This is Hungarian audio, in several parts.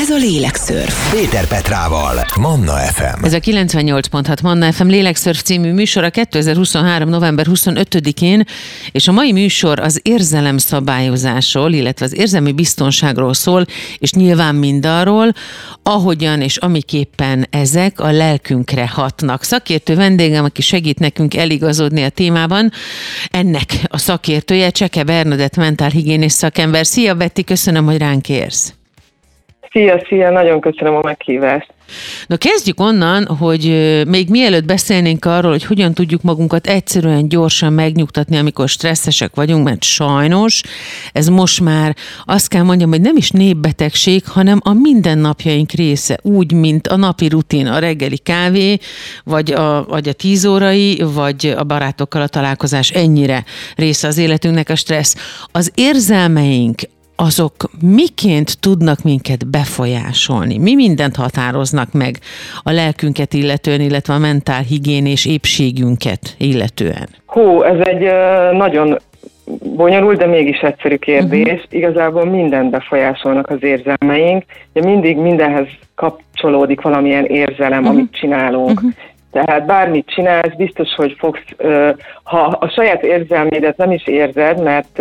Ez a Lélekszörf. Péter Petrával, Manna FM. Ez a 98.6 Manna FM Lélekszörf című műsor a 2023. november 25-én, és a mai műsor az érzelem szabályozásról, illetve az érzelmi biztonságról szól, és nyilván mindarról, ahogyan és amiképpen ezek a lelkünkre hatnak. Szakértő vendégem, aki segít nekünk eligazodni a témában, ennek a szakértője Cseke Bernadett mentálhigiénés szakember. Szia Betty, köszönöm, hogy ránk érsz. Szia, szia, nagyon köszönöm a meghívást. Na kezdjük onnan, hogy még mielőtt beszélnénk arról, hogy hogyan tudjuk magunkat egyszerűen gyorsan megnyugtatni, amikor stresszesek vagyunk, mert sajnos ez most már azt kell mondjam, hogy nem is népbetegség, hanem a mindennapjaink része, úgy, mint a napi rutin, a reggeli kávé, vagy a, vagy a tíz órai, vagy a barátokkal a találkozás ennyire része az életünknek a stressz. Az érzelmeink, azok miként tudnak minket befolyásolni? Mi mindent határoznak meg a lelkünket illetően, illetve a mentál higién és épségünket illetően? Hú, ez egy nagyon bonyolult, de mégis egyszerű kérdés. Uh-huh. Igazából mindent befolyásolnak az érzelmeink, de mindig mindenhez kapcsolódik valamilyen érzelem, uh-huh. amit csinálunk. Uh-huh. Tehát bármit csinálsz, biztos, hogy fogsz, ha a saját érzelmédet nem is érzed, mert,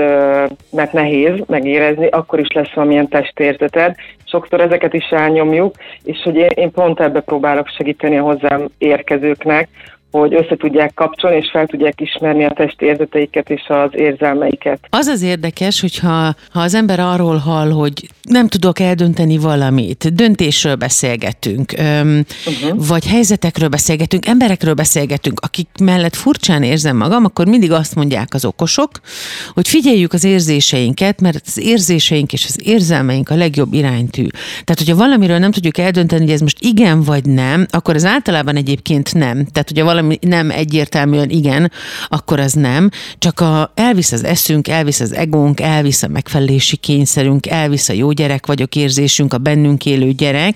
mert nehéz megérezni, akkor is lesz valamilyen testérzeted. Sokszor ezeket is elnyomjuk, és hogy én pont ebbe próbálok segíteni a hozzám érkezőknek, hogy össze tudják kapcsolni, és fel tudják ismerni a testi érzeteiket és az érzelmeiket. Az az érdekes, hogyha ha az ember arról hall, hogy nem tudok eldönteni valamit, döntésről beszélgetünk, öm, uh-huh. vagy helyzetekről beszélgetünk, emberekről beszélgetünk, akik mellett furcsán érzem magam, akkor mindig azt mondják az okosok, hogy figyeljük az érzéseinket, mert az érzéseink és az érzelmeink a legjobb iránytű. Tehát, hogyha valamiről nem tudjuk eldönteni, hogy ez most igen vagy nem, akkor ez általában egyébként nem. Tehát, hogyha valami nem egyértelműen igen, akkor az nem. Csak a, elvisz az eszünk, elvisz az egónk, elvisz a megfelelési kényszerünk, elvisz a jó gyerek vagyok érzésünk, a bennünk élő gyerek,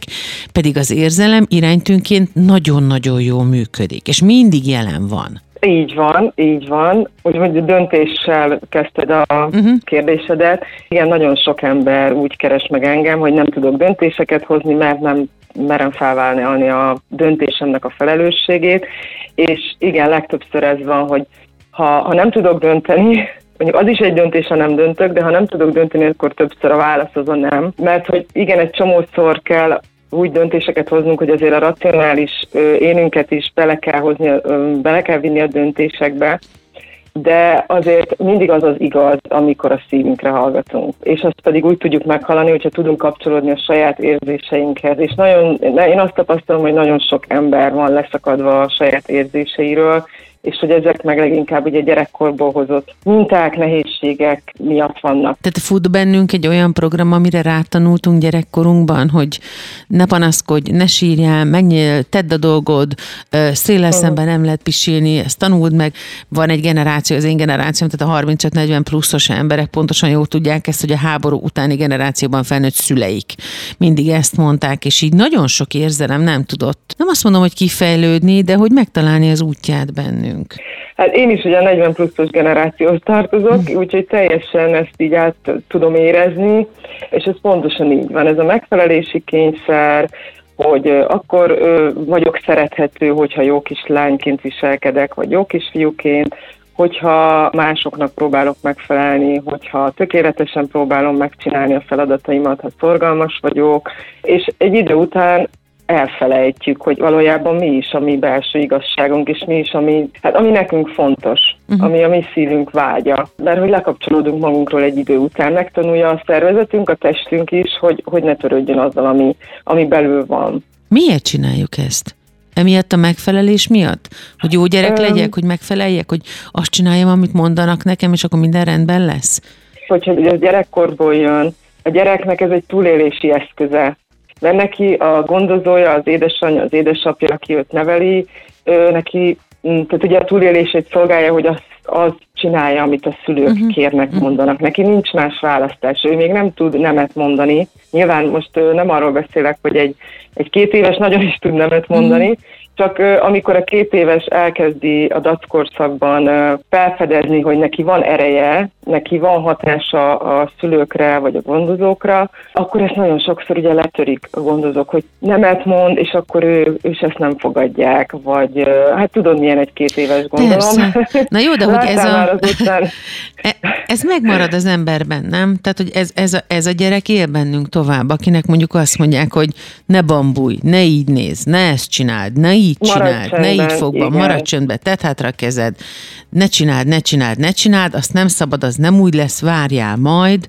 pedig az érzelem iránytűnként nagyon-nagyon jól működik, és mindig jelen van. Így van, így van. Úgyhogy döntéssel kezdted a uh-huh. kérdésedet. Igen, nagyon sok ember úgy keres meg engem, hogy nem tudok döntéseket hozni, mert nem merem felvállalni a döntésemnek a felelősségét, és igen, legtöbbször ez van, hogy ha, ha nem tudok dönteni, mondjuk az is egy döntés, ha nem döntök, de ha nem tudok dönteni, akkor többször a válasz az a nem. Mert hogy igen, egy csomószor kell úgy döntéseket hoznunk, hogy azért a racionális énünket is bele kell hozni, bele kell vinni a döntésekbe, de azért mindig az az igaz, amikor a szívünkre hallgatunk. És azt pedig úgy tudjuk meghalani, hogyha tudunk kapcsolódni a saját érzéseinkhez. És nagyon, én azt tapasztalom, hogy nagyon sok ember van leszakadva a saját érzéseiről, és hogy ezek meg leginkább ugye gyerekkorból hozott minták, nehézségek miatt vannak. Tehát fut bennünk egy olyan program, amire rátanultunk gyerekkorunkban, hogy ne panaszkodj, ne sírjál, megnyíl, tedd a dolgod, széllel uh-huh. szemben nem lehet pisilni, ezt tanuld meg. Van egy generáció, az én generációm, tehát a 35-40 pluszos emberek pontosan jól tudják ezt, hogy a háború utáni generációban felnőtt szüleik mindig ezt mondták, és így nagyon sok érzelem nem tudott, nem azt mondom, hogy kifejlődni, de hogy megtalálni az útját bennünk bennünk? Hát én is ugye 40 pluszos generációhoz tartozok, hm. úgyhogy teljesen ezt így át tudom érezni, és ez pontosan így van. Ez a megfelelési kényszer, hogy akkor vagyok szerethető, hogyha jó kis lányként viselkedek, vagy jó kis fiúként, hogyha másoknak próbálok megfelelni, hogyha tökéletesen próbálom megcsinálni a feladataimat, ha szorgalmas vagyok, és egy idő után elfelejtjük, hogy valójában mi is a mi belső igazságunk, és mi is, ami, hát ami nekünk fontos, uh-huh. ami a mi szívünk vágya. Mert hogy lekapcsolódunk magunkról egy idő után, megtanulja a szervezetünk, a testünk is, hogy, hogy ne törődjön azzal, ami, ami belül van. Miért csináljuk ezt? Emiatt a megfelelés miatt? Hogy jó gyerek um, legyek, hogy megfeleljek, hogy azt csináljam, amit mondanak nekem, és akkor minden rendben lesz? Hogyha a gyerekkorból jön, a gyereknek ez egy túlélési eszköze mert neki a gondozója, az édesanyja, az édesapja, aki őt neveli, ő neki, mm, tehát ugye a túlélését szolgálja, hogy az, az csinálja, amit a szülők uh-huh. kérnek, uh-huh. mondanak. Neki nincs más választás, ő még nem tud nemet mondani. Nyilván most nem arról beszélek, hogy egy, egy két éves nagyon is tud nemet mondani, uh-huh. Csak amikor a két éves elkezdi a dackorszakban felfedezni, hogy neki van ereje, neki van hatása a szülőkre vagy a gondozókra, akkor ezt nagyon sokszor ugye letörik a gondozók, hogy nemet mond, és akkor ő, ő ezt nem fogadják, vagy hát tudod milyen egy két éves gondolom. Persze. Na jó, de hogy ez a... E, ez megmarad az emberben, nem? Tehát, hogy ez, ez, a, ez a gyerek él bennünk tovább, akinek mondjuk azt mondják, hogy ne bambulj, ne így néz, ne ezt csináld, ne így csináld, ne így fogva, maradj csöndbe, tedd hátra a kezed, ne csináld, ne csináld, ne csináld, azt nem szabad, az nem úgy lesz, várjál majd,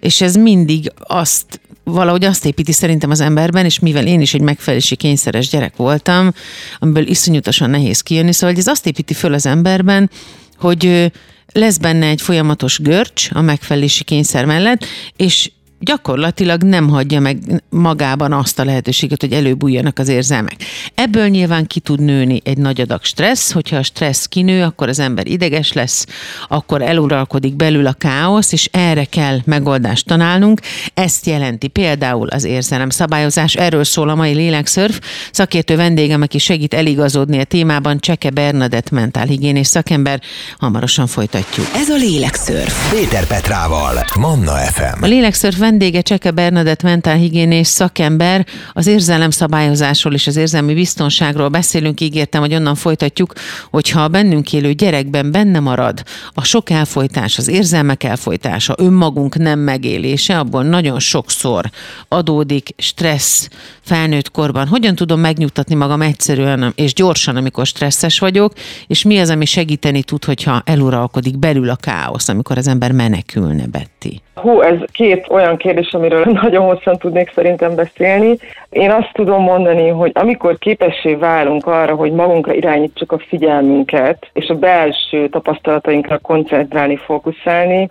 és ez mindig azt valahogy azt építi szerintem az emberben, és mivel én is egy megfelelési kényszeres gyerek voltam, amiből iszonyatosan nehéz kijönni, szóval ez azt építi föl az emberben, hogy lesz benne egy folyamatos görcs a megfelelési kényszer mellett, és gyakorlatilag nem hagyja meg magában azt a lehetőséget, hogy előbújjanak az érzelmek. Ebből nyilván ki tud nőni egy nagy adag stressz, hogyha a stressz kinő, akkor az ember ideges lesz, akkor eluralkodik belül a káosz, és erre kell megoldást találnunk. Ezt jelenti például az érzelem szabályozás. Erről szól a mai lélekszörf. Szakértő vendégem, aki segít eligazodni a témában, Cseke Bernadett mentálhigiénés szakember. Hamarosan folytatjuk. Ez a lélekszörf. Péter Petrával, Manna FM. A lélekszörf vendége Cseke Bernadett mentálhigiénés szakember. Az érzelem szabályozásról és az érzelmi biztonságról beszélünk. Ígértem, hogy onnan folytatjuk, hogyha a bennünk élő gyerekben benne marad a sok elfolytás, az érzelmek elfolytása, önmagunk nem megélése, abból nagyon sokszor adódik stressz felnőtt korban. Hogyan tudom megnyugtatni magam egyszerűen és gyorsan, amikor stresszes vagyok, és mi az, ami segíteni tud, hogyha eluralkodik belül a káosz, amikor az ember menekülne, Betty? Hú, ez két olyan kérdés, amiről nagyon hosszan tudnék szerintem beszélni. Én azt tudom mondani, hogy amikor képessé válunk arra, hogy magunkra irányítsuk a figyelmünket, és a belső tapasztalatainkra koncentrálni, fókuszálni,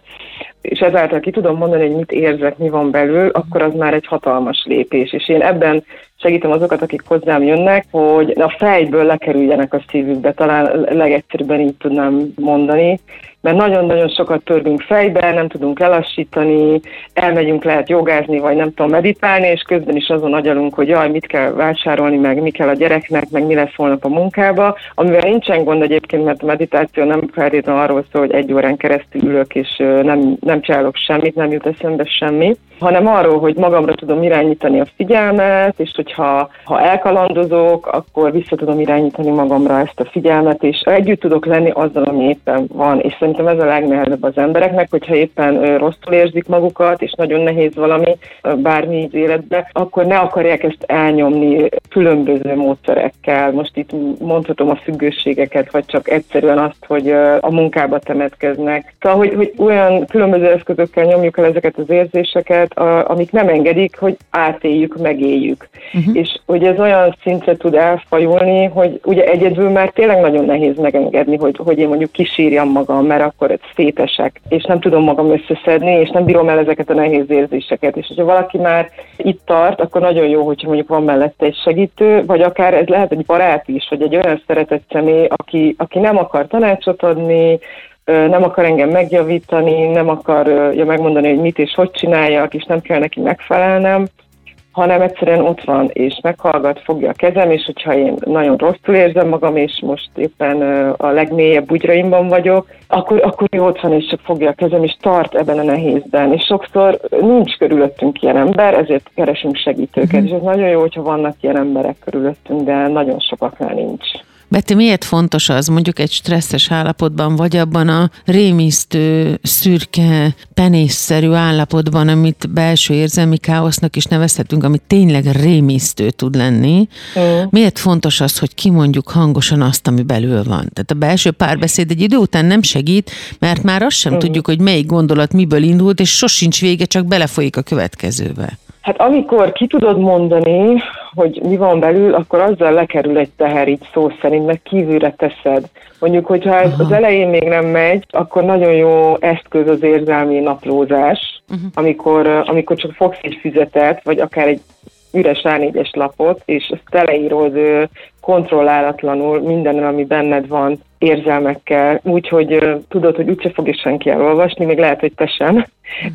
és ezáltal ki tudom mondani, hogy mit érzek, mi van belül, akkor az már egy hatalmas lépés. És én ebben segítem azokat, akik hozzám jönnek, hogy a fejből lekerüljenek a szívükbe, talán legegyszerűbben így tudnám mondani, mert nagyon-nagyon sokat törgünk fejbe, nem tudunk lelassítani, elmegyünk lehet jogázni, vagy nem tudom meditálni, és közben is azon agyalunk, hogy jaj, mit kell vásárolni, meg mi kell a gyereknek, meg mi lesz holnap a munkába, amivel nincsen gond egyébként, mert a meditáció nem feltétlenül arról szól, hogy egy órán keresztül ülök, és nem, nem csinálok semmit, nem jut eszembe semmi, hanem arról, hogy magamra tudom irányítani a figyelmet, és hogyha ha elkalandozok, akkor vissza tudom irányítani magamra ezt a figyelmet, és együtt tudok lenni azzal, ami éppen van. És szerintem ez a legnehezebb az embereknek, hogyha éppen rosszul érzik magukat, és nagyon nehéz valami, bármi így életbe, akkor ne akarják ezt elnyomni különböző módszerekkel. Most itt mondhatom a függőségeket, vagy csak egyszerűen azt, hogy a munkába temetkeznek. Szóval, hogy, hogy olyan különböző eszközökkel nyomjuk el ezeket az érzéseket, amik nem engedik, hogy átéljük, megéljük. Uh-huh. És hogy ez olyan szintre tud elfajulni, hogy ugye egyedül már tényleg nagyon nehéz megengedni, hogy, hogy én mondjuk kisírjam magam, mert akkor ez szétesek, és nem tudom magam összeszedni, és nem bírom el ezeket a nehéz érzéseket. És hogyha valaki már itt tart, akkor nagyon jó, hogyha mondjuk van mellette egy segítő, vagy akár ez lehet egy barát is, vagy egy olyan szeretett személy, aki, aki nem akar tanácsot adni, nem akar engem megjavítani, nem akarja megmondani, hogy mit és hogy csináljak, és nem kell neki megfelelnem, hanem egyszerűen ott van, és meghallgat, fogja a kezem, és hogyha én nagyon rosszul érzem magam, és most éppen a legmélyebb bugyraimban vagyok, akkor, akkor ő ott van, és csak fogja a kezem, és tart ebben a nehézben. És sokszor nincs körülöttünk ilyen ember, ezért keresünk segítőket, uh-huh. és ez nagyon jó, hogyha vannak ilyen emberek körülöttünk, de nagyon sokaknál nincs. Betty, miért fontos az mondjuk egy stresszes állapotban, vagy abban a rémisztő, szürke, penészszerű állapotban, amit belső érzelmi káosznak is nevezhetünk, amit tényleg rémisztő tud lenni. Mm. Miért fontos az, hogy kimondjuk hangosan azt, ami belül van? Tehát a belső párbeszéd egy idő után nem segít, mert már azt sem mm. tudjuk, hogy melyik gondolat miből indult, és sosincs vége, csak belefolyik a következőbe. Hát amikor ki tudod mondani, hogy mi van belül, akkor azzal lekerül egy teher így szó szerint, meg kívülre teszed. Mondjuk, hogyha ez Aha. az elején még nem megy, akkor nagyon jó eszköz az érzelmi naplózás, uh-huh. amikor, amikor csak fogsz egy füzetet, vagy akár egy üres A4-es lapot, és ezt teleírod kontrollálatlanul minden, ami benned van érzelmekkel, úgyhogy tudod, hogy úgyse fogja senki elolvasni, még lehet, hogy te sem,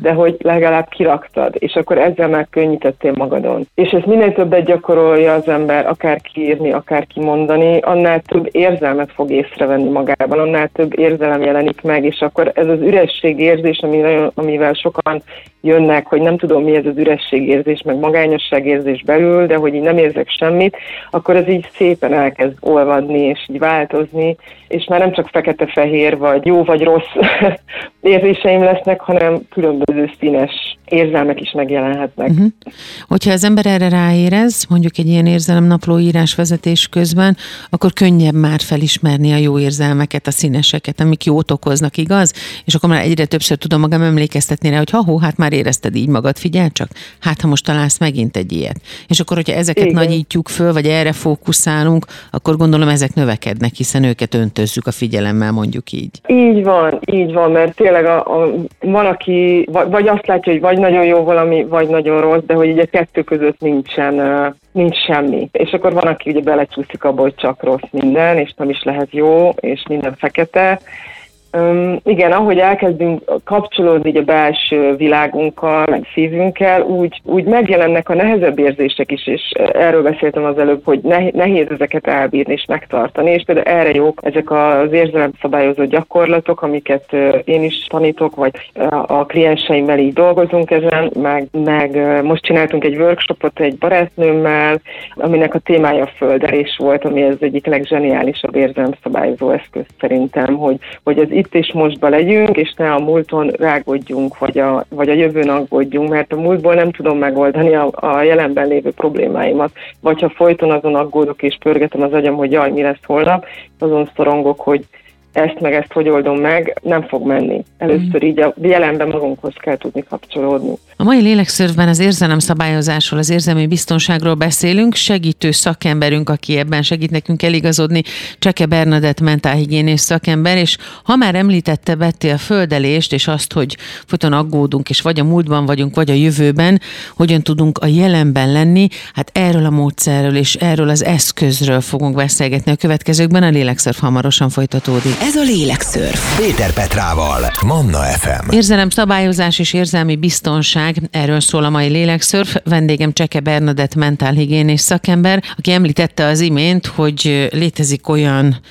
de hogy legalább kiraktad, és akkor ezzel már könnyítettél magadon. És ezt minél többet gyakorolja az ember, akár kiírni, akár kimondani, annál több érzelmet fog észrevenni magában, annál több érzelem jelenik meg, és akkor ez az üresség érzés, amivel sokan jönnek, hogy nem tudom mi ez az ürességérzés, meg magányosságérzés belül, de hogy így nem érzek semmit, akkor ez így szépen elkezd olvadni, és így változni, és már nem csak fekete-fehér, vagy jó vagy rossz érzéseim lesznek, hanem különböző színes érzelmek is megjelenhetnek. Uh-huh. Hogyha az ember erre ráérez, mondjuk egy ilyen érzelemnapló írás vezetés közben, akkor könnyebb már felismerni a jó érzelmeket, a színeseket, amik jót okoznak, igaz? És akkor már egyre többször tudom magam emlékeztetni rá, hogy ha hát már érezted így magad, figyelj csak, hát ha most találsz megint egy ilyet. És akkor, hogyha ezeket Igen. nagyítjuk föl, vagy erre fókuszálunk, akkor gondolom ezek növekednek, hiszen őket öntözzük a figyelemmel, mondjuk így. Így van, így van, mert tényleg a, a, van, aki vagy azt látja, hogy vagy nagyon jó valami, vagy nagyon rossz, de hogy ugye kettő között nincsen, nincs semmi. És akkor van, aki ugye belecsúszik abba, hogy csak rossz minden, és nem is lehet jó, és minden fekete, Um, igen, ahogy elkezdünk kapcsolódni így a belső világunkkal, meg szívünkkel, úgy, úgy megjelennek a nehezebb érzések is, és erről beszéltem az előbb, hogy nehéz ezeket elbírni és megtartani, és például erre jók ezek az érzelemszabályozó gyakorlatok, amiket én is tanítok, vagy a klienseimmel így dolgozunk ezen, meg, meg most csináltunk egy workshopot egy barátnőmmel, aminek a témája földelés volt, ami az egyik legzseniálisabb érzelemszabályozó eszköz szerintem, hogy, hogy az itt és mostba legyünk, és ne a múlton rágodjunk, vagy a, vagy a jövőn aggódjunk, mert a múltból nem tudom megoldani a, a jelenben lévő problémáimat. Vagy ha folyton azon aggódok és pörgetem az agyam, hogy jaj, mi lesz holnap, azon szorongok, hogy ezt meg ezt hogy oldom meg, nem fog menni. Először így a jelenben magunkhoz kell tudni kapcsolódni. A mai lélekszörfben az érzelem szabályozásról, az érzelmi biztonságról beszélünk. Segítő szakemberünk, aki ebben segít nekünk eligazodni, Cseke Bernadett mentálhigiénés szakember, és ha már említette Betty a földelést, és azt, hogy folyton aggódunk, és vagy a múltban vagyunk, vagy a jövőben, hogyan tudunk a jelenben lenni, hát erről a módszerről és erről az eszközről fogunk beszélgetni a következőkben. A lélekszörf hamarosan folytatódik. Ez a Lélekszörf. Péter Petrával, Manna FM. Érzelem szabályozás és érzelmi biztonság, erről szól a mai Lélekszörf. Vendégem Cseke Bernadett mentálhigiénés szakember, aki említette az imént, hogy létezik olyan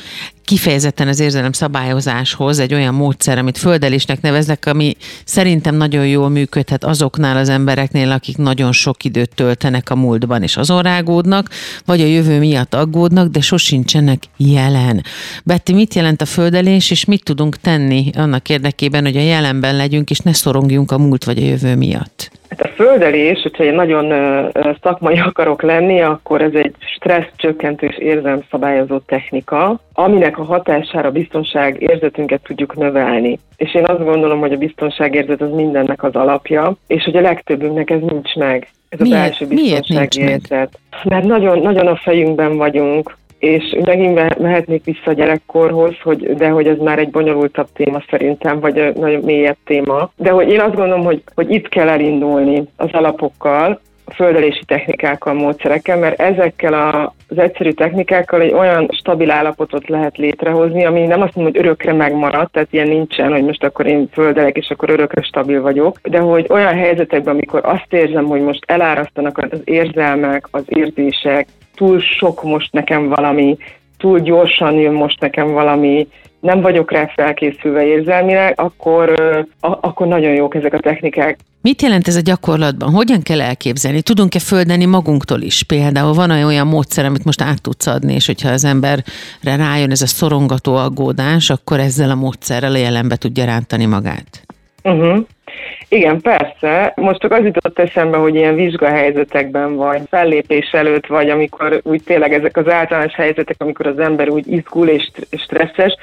kifejezetten az érzelem szabályozáshoz egy olyan módszer, amit földelésnek neveznek, ami szerintem nagyon jól működhet azoknál az embereknél, akik nagyon sok időt töltenek a múltban, és azon rágódnak, vagy a jövő miatt aggódnak, de sosincsenek jelen. Betty, mit jelent a földelés, és mit tudunk tenni annak érdekében, hogy a jelenben legyünk, és ne szorongjunk a múlt vagy a jövő miatt? Hát a földelés, hogyha én nagyon szakmai akarok lenni, akkor ez egy stressz csökkentő és érzelmszabályozó technika, aminek a hatására biztonság érzetünket tudjuk növelni. És én azt gondolom, hogy a biztonságérzet az mindennek az alapja, és hogy a legtöbbünknek ez nincs meg. Ez miért, a belső biztonságérzet. Mert nagyon, nagyon a fejünkben vagyunk, és megint mehetnék vissza a gyerekkorhoz, hogy, de hogy ez már egy bonyolultabb téma szerintem, vagy nagyon mélyebb téma. De hogy én azt gondolom, hogy, hogy itt kell elindulni az alapokkal, a földelési technikákkal, módszerekkel, mert ezekkel az egyszerű technikákkal egy olyan stabil állapotot lehet létrehozni, ami nem azt mondom, hogy örökre megmarad, tehát ilyen nincsen, hogy most akkor én földelek, és akkor örökre stabil vagyok, de hogy olyan helyzetekben, amikor azt érzem, hogy most elárasztanak az érzelmek, az érzések, túl sok most nekem valami, túl gyorsan jön most nekem valami, nem vagyok rá felkészülve érzelmileg, akkor, akkor nagyon jók ezek a technikák. Mit jelent ez a gyakorlatban? Hogyan kell elképzelni? Tudunk-e földeni magunktól is? Például van olyan módszer, amit most át tudsz adni, és hogyha az emberre rájön ez a szorongató aggódás, akkor ezzel a módszerrel a jelenbe tudja rántani magát? Uh-huh. Igen, persze. Most csak az jutott eszembe, hogy ilyen vizsgahelyzetekben vagy, fellépés előtt vagy, amikor úgy tényleg ezek az általános helyzetek, amikor az ember úgy izgul és stresszes,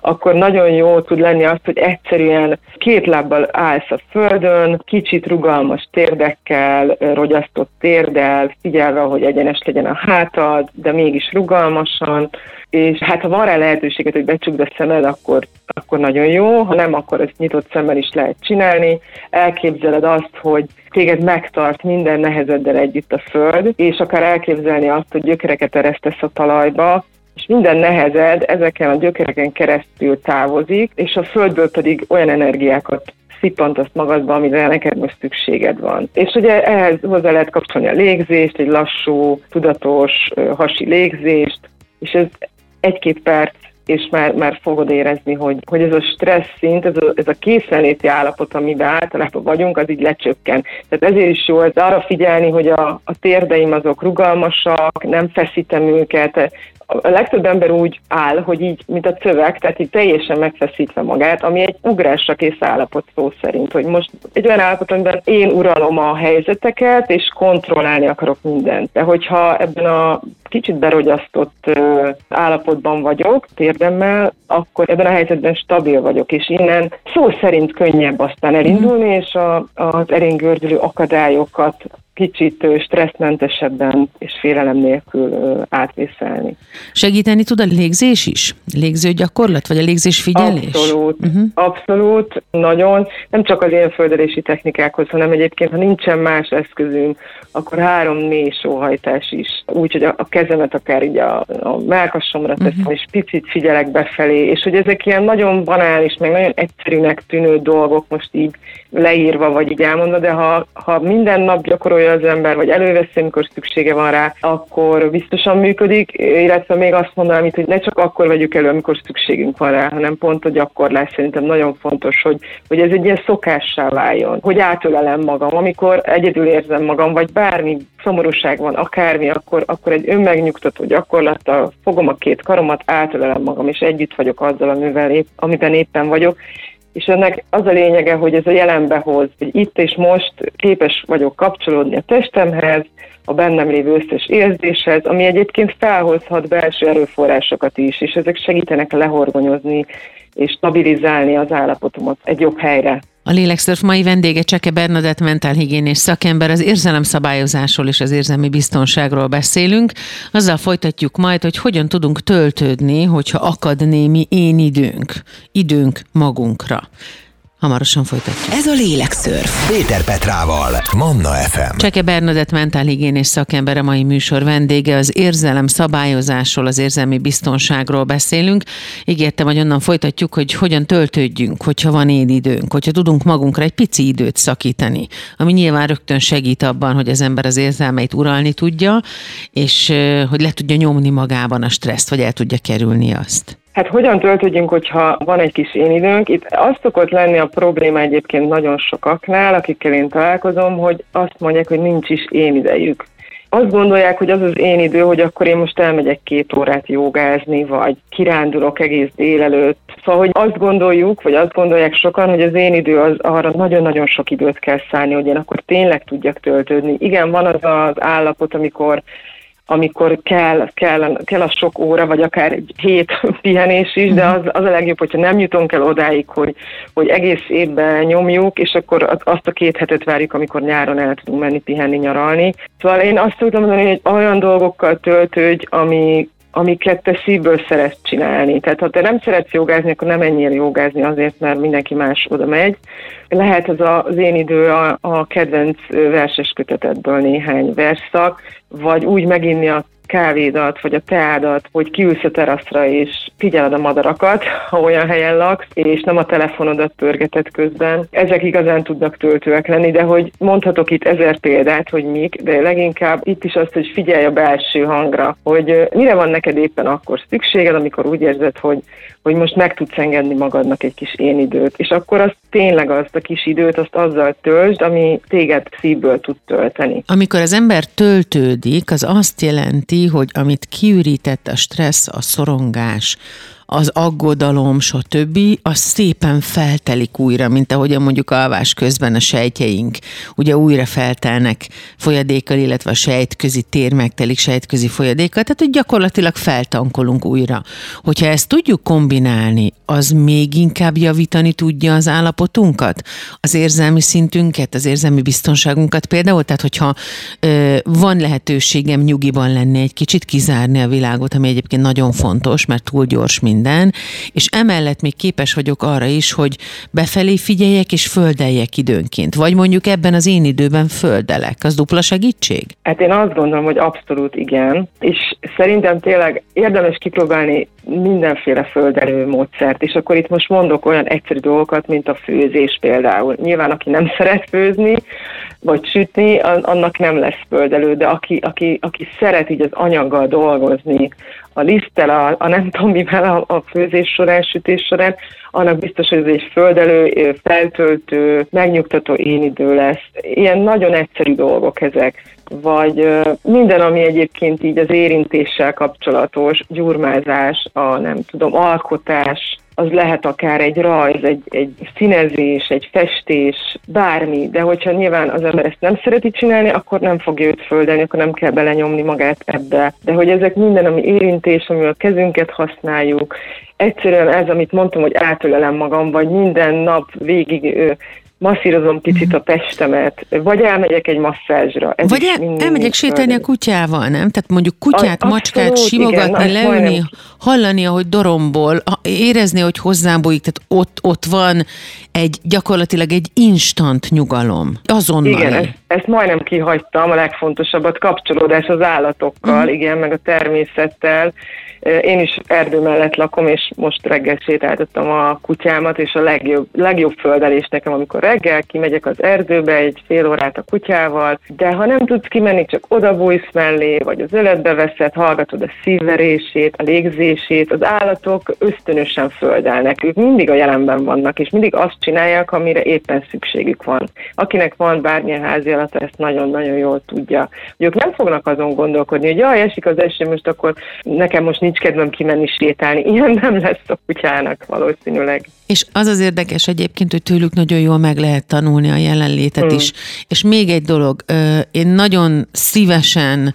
akkor nagyon jó tud lenni azt, hogy egyszerűen két lábbal állsz a földön, kicsit rugalmas térdekkel, rogyasztott térdel, figyelve, hogy egyenes legyen a hátad, de mégis rugalmasan, és hát ha van rá lehetőséget, hogy becsukd a szemed, akkor, akkor nagyon jó, ha nem, akkor ezt nyitott szemmel is lehet csinálni. Elképzeled azt, hogy téged megtart minden nehezeddel együtt a föld, és akár elképzelni azt, hogy gyökereket eresztesz a talajba, és minden nehezed ezeken a gyökereken keresztül távozik, és a földből pedig olyan energiákat szippantasz magadba, amire neked most szükséged van. És ugye ehhez hozzá lehet kapcsolni a légzést, egy lassú, tudatos hasi légzést, és ez egy-két perc és már, már fogod érezni, hogy, hogy ez a stressz szint, ez a, ez a készenléti állapot, amiben általában vagyunk, az így lecsökken. Tehát ezért is jó ez arra figyelni, hogy a, a térdeim azok rugalmasak, nem feszítem őket, a legtöbb ember úgy áll, hogy így, mint a cövek, tehát így teljesen megfeszítve magát, ami egy ugrásra kész állapot szó szerint, hogy most egy olyan állapot, amiben én uralom a helyzeteket, és kontrollálni akarok mindent. De hogyha ebben a kicsit berogyasztott állapotban vagyok, térdemmel, akkor ebben a helyzetben stabil vagyok, és innen szó szerint könnyebb aztán elindulni, és a, az eréngördülő akadályokat kicsit stresszmentesebben és félelem nélkül átvészelni. Segíteni tud a légzés is? Légző gyakorlat, vagy a légzés figyelés? Abszolút, uh-huh. abszolút, nagyon. Nem csak az ilyen földelési technikákhoz, hanem egyébként, ha nincsen más eszközünk, akkor három mély sóhajtás is. Úgyhogy a, a kezemet akár így a, a melkasomra teszem, uh-huh. és picit figyelek befelé, és hogy ezek ilyen nagyon banális, meg nagyon egyszerűnek tűnő dolgok most így leírva, vagy így elmondva, de ha, ha minden nap gyakorolja az ember, vagy előveszi, amikor szüksége van rá, akkor biztosan működik, illetve még azt mondanám hogy ne csak akkor vegyük elő, amikor szükségünk van rá, hanem pont a gyakorlás szerintem nagyon fontos, hogy, hogy ez egy ilyen szokássá váljon, hogy átölelem magam, amikor egyedül érzem magam, vagy bármi szomorúság van, akármi, akkor, akkor egy önmegnyugtató gyakorlattal fogom a két karomat, átölelem magam, és együtt vagyok azzal, amivel épp, amiben éppen vagyok, és ennek az a lényege, hogy ez a jelenbe hoz, hogy itt és most képes vagyok kapcsolódni a testemhez, a bennem lévő összes érzéshez, ami egyébként felhozhat belső erőforrásokat is, és ezek segítenek lehorgonyozni és stabilizálni az állapotomat egy jobb helyre. A Lélekszörf mai vendége Cseke Bernadett mentálhigiénés szakember, az érzelemszabályozásról és az érzelmi biztonságról beszélünk. Azzal folytatjuk majd, hogy hogyan tudunk töltődni, hogyha akad némi én időnk, időnk magunkra. Hamarosan folytatjuk. Ez a Lélekszörf. Péter Petrával, Manna FM. Cseke Bernadett mentálhigiénés szakember a mai műsor vendége. Az érzelem szabályozásról, az érzelmi biztonságról beszélünk. Ígértem, hogy onnan folytatjuk, hogy hogyan töltődjünk, hogyha van én időnk, hogyha tudunk magunkra egy pici időt szakítani, ami nyilván rögtön segít abban, hogy az ember az érzelmeit uralni tudja, és hogy le tudja nyomni magában a stresszt, vagy el tudja kerülni azt. Hát hogyan töltődjünk, hogyha van egy kis én időnk? Itt az szokott lenni a probléma egyébként nagyon sokaknál, akikkel én találkozom, hogy azt mondják, hogy nincs is én idejük. Azt gondolják, hogy az az én idő, hogy akkor én most elmegyek két órát jogázni, vagy kirándulok egész délelőtt. Szóval, hogy azt gondoljuk, vagy azt gondolják sokan, hogy az én idő az arra nagyon-nagyon sok időt kell szállni, hogy én akkor tényleg tudjak töltődni. Igen, van az az állapot, amikor amikor kell, kell, kell a sok óra, vagy akár egy hét pihenés is, de az, az a legjobb, hogyha nem jutunk el odáig, hogy, hogy egész évben nyomjuk, és akkor azt a két hetet várjuk, amikor nyáron el tudunk menni pihenni, nyaralni. Szóval én azt tudom mondani, hogy olyan dolgokkal töltődj, ami, amiket te szívből szeretsz csinálni. Tehát ha te nem szeretsz jogázni, akkor nem menjél jogázni azért, mert mindenki más oda megy. Lehet az az én idő a, a kedvenc verses kötetetből néhány verszak, vagy úgy meginni a kávédat, vagy a teádat, hogy kiülsz a teraszra, és figyeled a madarakat, ha olyan helyen laksz, és nem a telefonodat pörgeted közben. Ezek igazán tudnak töltőek lenni, de hogy mondhatok itt ezer példát, hogy mik, de leginkább itt is azt, hogy figyelj a belső hangra, hogy mire van neked éppen akkor szükséged, amikor úgy érzed, hogy, hogy most meg tudsz engedni magadnak egy kis én időt, és akkor azt tényleg azt a kis időt, azt azzal töltsd, ami téged szívből tud tölteni. Amikor az ember töltődik, az azt jelenti, hogy amit kiürített a stressz, a szorongás, az aggodalom, stb., az szépen feltelik újra, mint ahogy mondjuk alvás közben a sejtjeink. Ugye újra feltelnek folyadékkal, illetve a sejtközi tér megtelik sejtközi folyadékkal, tehát hogy gyakorlatilag feltankolunk újra. Hogyha ezt tudjuk kombinálni, az még inkább javítani tudja az állapotunkat, az érzelmi szintünket, az érzelmi biztonságunkat például, tehát hogyha ö, van lehetőségem nyugiban lenni, egy kicsit kizárni a világot, ami egyébként nagyon fontos, mert túl gyors minden, minden, és emellett még képes vagyok arra is, hogy befelé figyeljek és földeljek időnként. Vagy mondjuk ebben az én időben földelek. Az dupla segítség? Hát én azt gondolom, hogy abszolút igen, és szerintem tényleg érdemes kipróbálni mindenféle földelő módszert, és akkor itt most mondok olyan egyszerű dolgokat, mint a főzés például. Nyilván, aki nem szeret főzni, vagy sütni, annak nem lesz földelő, de aki, aki, aki szeret így az anyaggal dolgozni, a liszttel, a, a nem tudom mivel a, a főzés során, sütés során, annak biztos, hogy ez egy földelő, feltöltő, megnyugtató én idő lesz. Ilyen nagyon egyszerű dolgok ezek vagy minden, ami egyébként így az érintéssel kapcsolatos, gyurmázás, a nem tudom, alkotás, az lehet akár egy rajz, egy, egy színezés, egy festés, bármi, de hogyha nyilván az ember ezt nem szereti csinálni, akkor nem fogja őt földelni, akkor nem kell belenyomni magát ebbe. De hogy ezek minden, ami érintés, amivel a kezünket használjuk, egyszerűen ez, amit mondtam, hogy átölelem magam, vagy minden nap végig masszírozom picit a testemet, vagy elmegyek egy masszázsra. Ez vagy el, elmegyek sétálni a kutyával, nem? Tehát mondjuk kutyát, a, macskát simogatni, igen, leülni, majdnem. hallani, ahogy dorombol, érezni, hogy hozzám bújik, tehát ott, ott van egy gyakorlatilag egy instant nyugalom. Azonnal. Igen, ezt, ezt majdnem kihagytam, a legfontosabbat, kapcsolódás az állatokkal, uh-huh. igen, meg a természettel, én is erdő mellett lakom, és most reggel sétáltattam a kutyámat, és a legjobb, legjobb földelés nekem, amikor reggel kimegyek az erdőbe egy fél órát a kutyával, de ha nem tudsz kimenni, csak odabújsz mellé, vagy az öletbe veszed, hallgatod a szívverését, a légzését, az állatok ösztönösen földelnek, ők mindig a jelenben vannak, és mindig azt csinálják, amire éppen szükségük van. Akinek van bármilyen házi állat, ezt nagyon-nagyon jól tudja. Hogy ők nem fognak azon gondolkodni, hogy jaj, esik az eső, most akkor nekem most nincs kedvem kimenni sétálni. Ilyen nem lesz a kutyának valószínűleg. És az az érdekes egyébként, hogy tőlük nagyon jól meg lehet tanulni a jelenlétet mm. is. És még egy dolog, én nagyon szívesen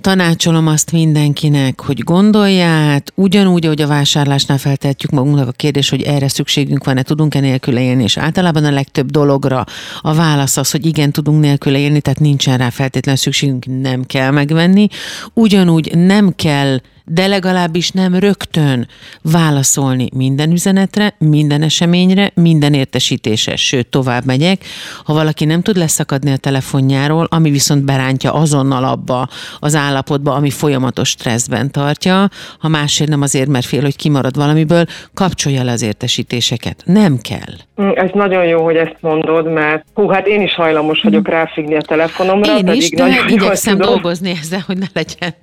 tanácsolom azt mindenkinek, hogy gondolját, ugyanúgy, ahogy a vásárlásnál feltehetjük magunknak a kérdés, hogy erre szükségünk van-e, tudunk-e nélküle élni, és általában a legtöbb dologra a válasz az, hogy igen, tudunk nélküle élni, tehát nincsen rá feltétlenül szükségünk, nem kell megvenni. Ugyanúgy nem kell de legalábbis nem rögtön válaszolni minden üzenetre, minden eseményre, minden értesítésre, sőt tovább megyek. Ha valaki nem tud leszakadni a telefonjáról, ami viszont berántja azonnal abba az állapotba, ami folyamatos stresszben tartja, ha másért nem azért, mert fél, hogy kimarad valamiből, kapcsolja le az értesítéseket. Nem kell. Mm, ez nagyon jó, hogy ezt mondod, mert hú, hát én is hajlamos vagyok mm. ráfigni a telefonomra. Én is, de igyekszem dolgozni ezzel, hogy ne legyen.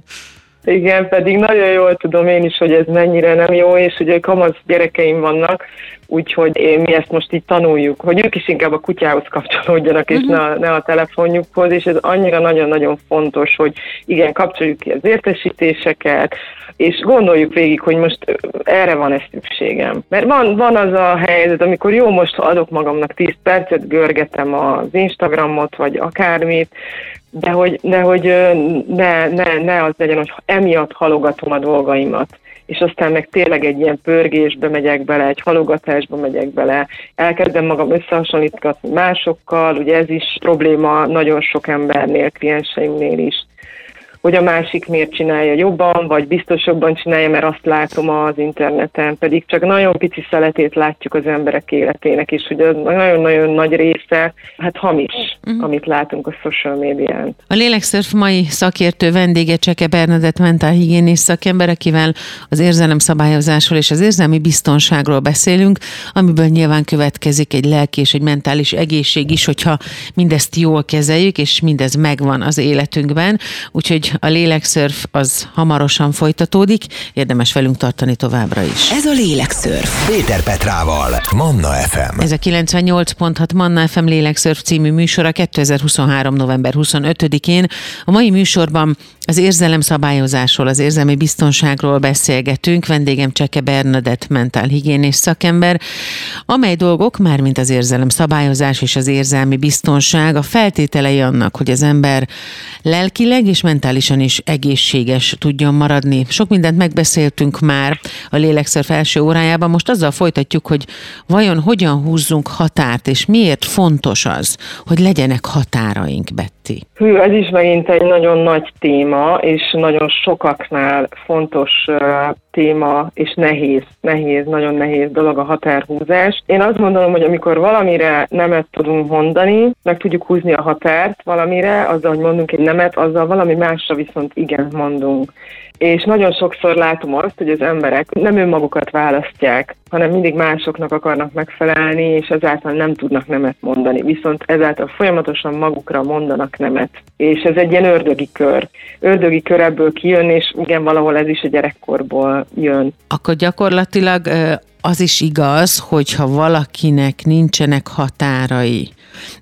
Igen, pedig nagyon jól tudom én is, hogy ez mennyire nem jó, és ugye kamasz gyerekeim vannak, úgyhogy én, mi ezt most így tanuljuk, hogy ők is inkább a kutyához kapcsolódjanak, és uh-huh. ne, ne a telefonjukhoz, és ez annyira nagyon-nagyon fontos, hogy igen, kapcsoljuk ki az értesítéseket, és gondoljuk végig, hogy most erre van ez szükségem. Mert van, van az a helyzet, amikor jó, most adok magamnak 10 percet, görgetem az Instagramot, vagy akármit, de hogy, de hogy ne, ne, ne az legyen, hogy emiatt halogatom a dolgaimat. És aztán meg tényleg egy ilyen pörgésbe megyek bele, egy halogatásba megyek bele, elkezdem magam összehasonlítgatni másokkal, ugye ez is probléma nagyon sok embernél, klienseimnél is hogy a másik miért csinálja jobban, vagy biztos jobban csinálja, mert azt látom az interneten, pedig csak nagyon pici szeletét látjuk az emberek életének, és hogy nagyon-nagyon nagy része, hát hamis, uh-huh. amit látunk a social médián. A Lélekszörf mai szakértő vendége Cseke Bernadett mentálhigiénész szakember, akivel az érzelemszabályozásról és az érzelmi biztonságról beszélünk, amiből nyilván következik egy lelki és egy mentális egészség is, hogyha mindezt jól kezeljük, és mindez megvan az életünkben. Úgyhogy a lélekszörf az hamarosan folytatódik, érdemes velünk tartani továbbra is. Ez a lélekszörf. Péter Petrával, Manna FM. Ez a 98.6 Manna FM lélekszörf című műsora 2023. november 25-én. A mai műsorban az érzelem szabályozásról, az érzelmi biztonságról beszélgetünk. Vendégem Cseke Bernadett mentálhigiénés szakember, amely dolgok, mármint az érzelem szabályozás és az érzelmi biztonság a feltételei annak, hogy az ember lelkileg és mentális mentálisan is egészséges tudjon maradni. Sok mindent megbeszéltünk már a lélekszörf első órájában, most azzal folytatjuk, hogy vajon hogyan húzzunk határt, és miért fontos az, hogy legyenek határaink, Betty? Hű, ez is megint egy nagyon nagy téma, és nagyon sokaknál fontos téma, és nehéz, nehéz, nagyon nehéz dolog a határhúzás. Én azt gondolom, hogy amikor valamire nemet tudunk mondani, meg tudjuk húzni a határt valamire, azzal, hogy mondunk egy nemet, azzal valami másra viszont igen mondunk. És nagyon sokszor látom azt, hogy az emberek nem önmagukat választják, hanem mindig másoknak akarnak megfelelni, és ezáltal nem tudnak nemet mondani. Viszont ezáltal folyamatosan magukra mondanak nemet. És ez egy ilyen ördögi kör. Ördögi kör ebből kijön, és igen, valahol ez is a gyerekkorból jön. Akkor gyakorlatilag az is igaz, hogyha valakinek nincsenek határai,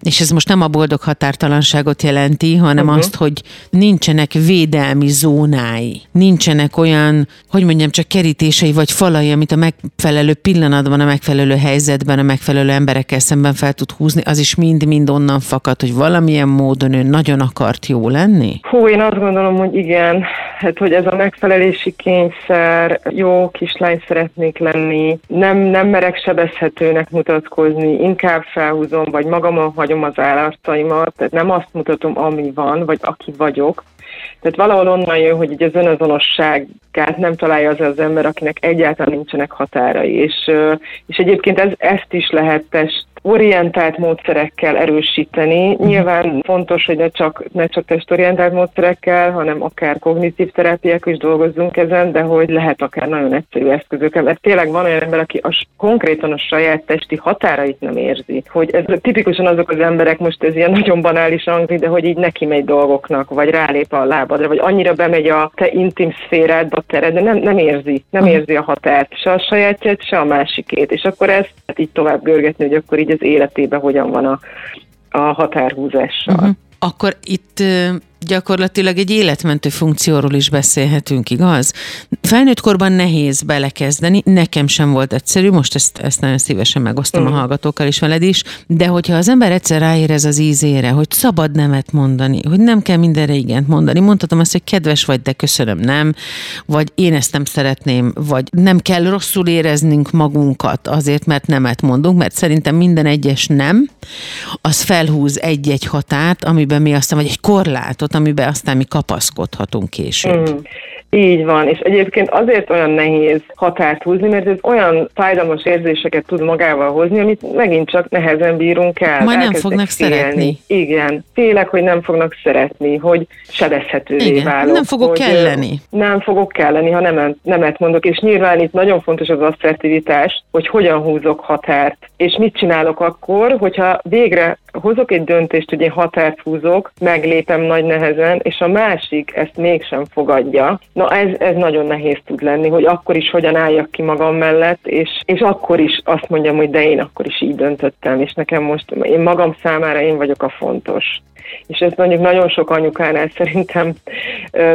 és ez most nem a boldog határtalanságot jelenti, hanem uh-huh. azt, hogy nincsenek védelmi zónái, nincsenek olyan, hogy mondjam, csak kerítései vagy falai, amit a megfelelő pillanatban, a megfelelő helyzetben, a megfelelő emberekkel szemben fel tud húzni, az is mind-mind onnan fakad, hogy valamilyen módon ő nagyon akart jó lenni? Hú, én azt gondolom, hogy igen, hát hogy ez a megfelelési kényszer, jó kislány szeretnék lenni, nem, nem merek sebezhetőnek mutatkozni, inkább felhúzom, vagy magamon hagyom az állarcaimat, tehát nem azt mutatom, ami van, vagy aki vagyok. Tehát valahol onnan jön, hogy az önazonosságát nem találja az az ember, akinek egyáltalán nincsenek határai. És, és egyébként ez, ezt is lehet test orientált módszerekkel erősíteni. Mhm. Nyilván fontos, hogy ne csak, ne csak testorientált módszerekkel, hanem akár kognitív terápiák is dolgozzunk ezen, de hogy lehet akár nagyon egyszerű eszközökkel. Mert tényleg van olyan ember, aki a, konkrétan a saját testi határait nem érzi. Hogy ez tipikusan azok az emberek, most ez ilyen nagyon banális hangzik, de hogy így neki megy dolgoknak, vagy rálép a lábadra, vagy annyira bemegy a te intim szférádba tered, de nem, nem érzi, nem érzi a határt, se a sajátját, se a másikét. És akkor ezt hát így tovább görgetni, hogy akkor így az életében hogyan van a, a határhúzással. Uh-huh. Akkor itt gyakorlatilag egy életmentő funkcióról is beszélhetünk, igaz? Felnőtt korban nehéz belekezdeni, nekem sem volt egyszerű, most ezt, ezt nagyon szívesen megosztom mm. a hallgatókkal is veled is, de hogyha az ember egyszer ráérez az ízére, hogy szabad nemet mondani, hogy nem kell mindenre igent mondani, mondhatom azt, hogy kedves vagy, de köszönöm, nem, vagy én ezt nem szeretném, vagy nem kell rosszul éreznünk magunkat azért, mert nemet mondunk, mert szerintem minden egyes nem, az felhúz egy-egy határt, amiben mi aztán, vagy egy korlátot, amiben aztán mi kapaszkodhatunk később. Mm. Így van, és egyébként azért olyan nehéz határt húzni, mert ez olyan fájdalmas érzéseket tud magával hozni, amit megint csak nehezen bírunk el. Majd nem fognak félni. szeretni. Igen, félek, hogy nem fognak szeretni, hogy sebezhetővé Igen, válok. Nem fogok hogy kelleni. Nem fogok kelleni, ha nem, nemet mondok, és nyilván itt nagyon fontos az asszertivitás, hogy hogyan húzok határt, és mit csinálok akkor, hogyha végre hozok egy döntést, hogy én határt húzok, meglépem nagy nehezen, és a másik ezt mégsem fogadja. Na ez, ez nagyon nehéz tud lenni, hogy akkor is hogyan álljak ki magam mellett, és, és akkor is azt mondjam, hogy de én akkor is döntöttem, és nekem most, én magam számára én vagyok a fontos. És ez mondjuk nagyon sok anyukánál szerintem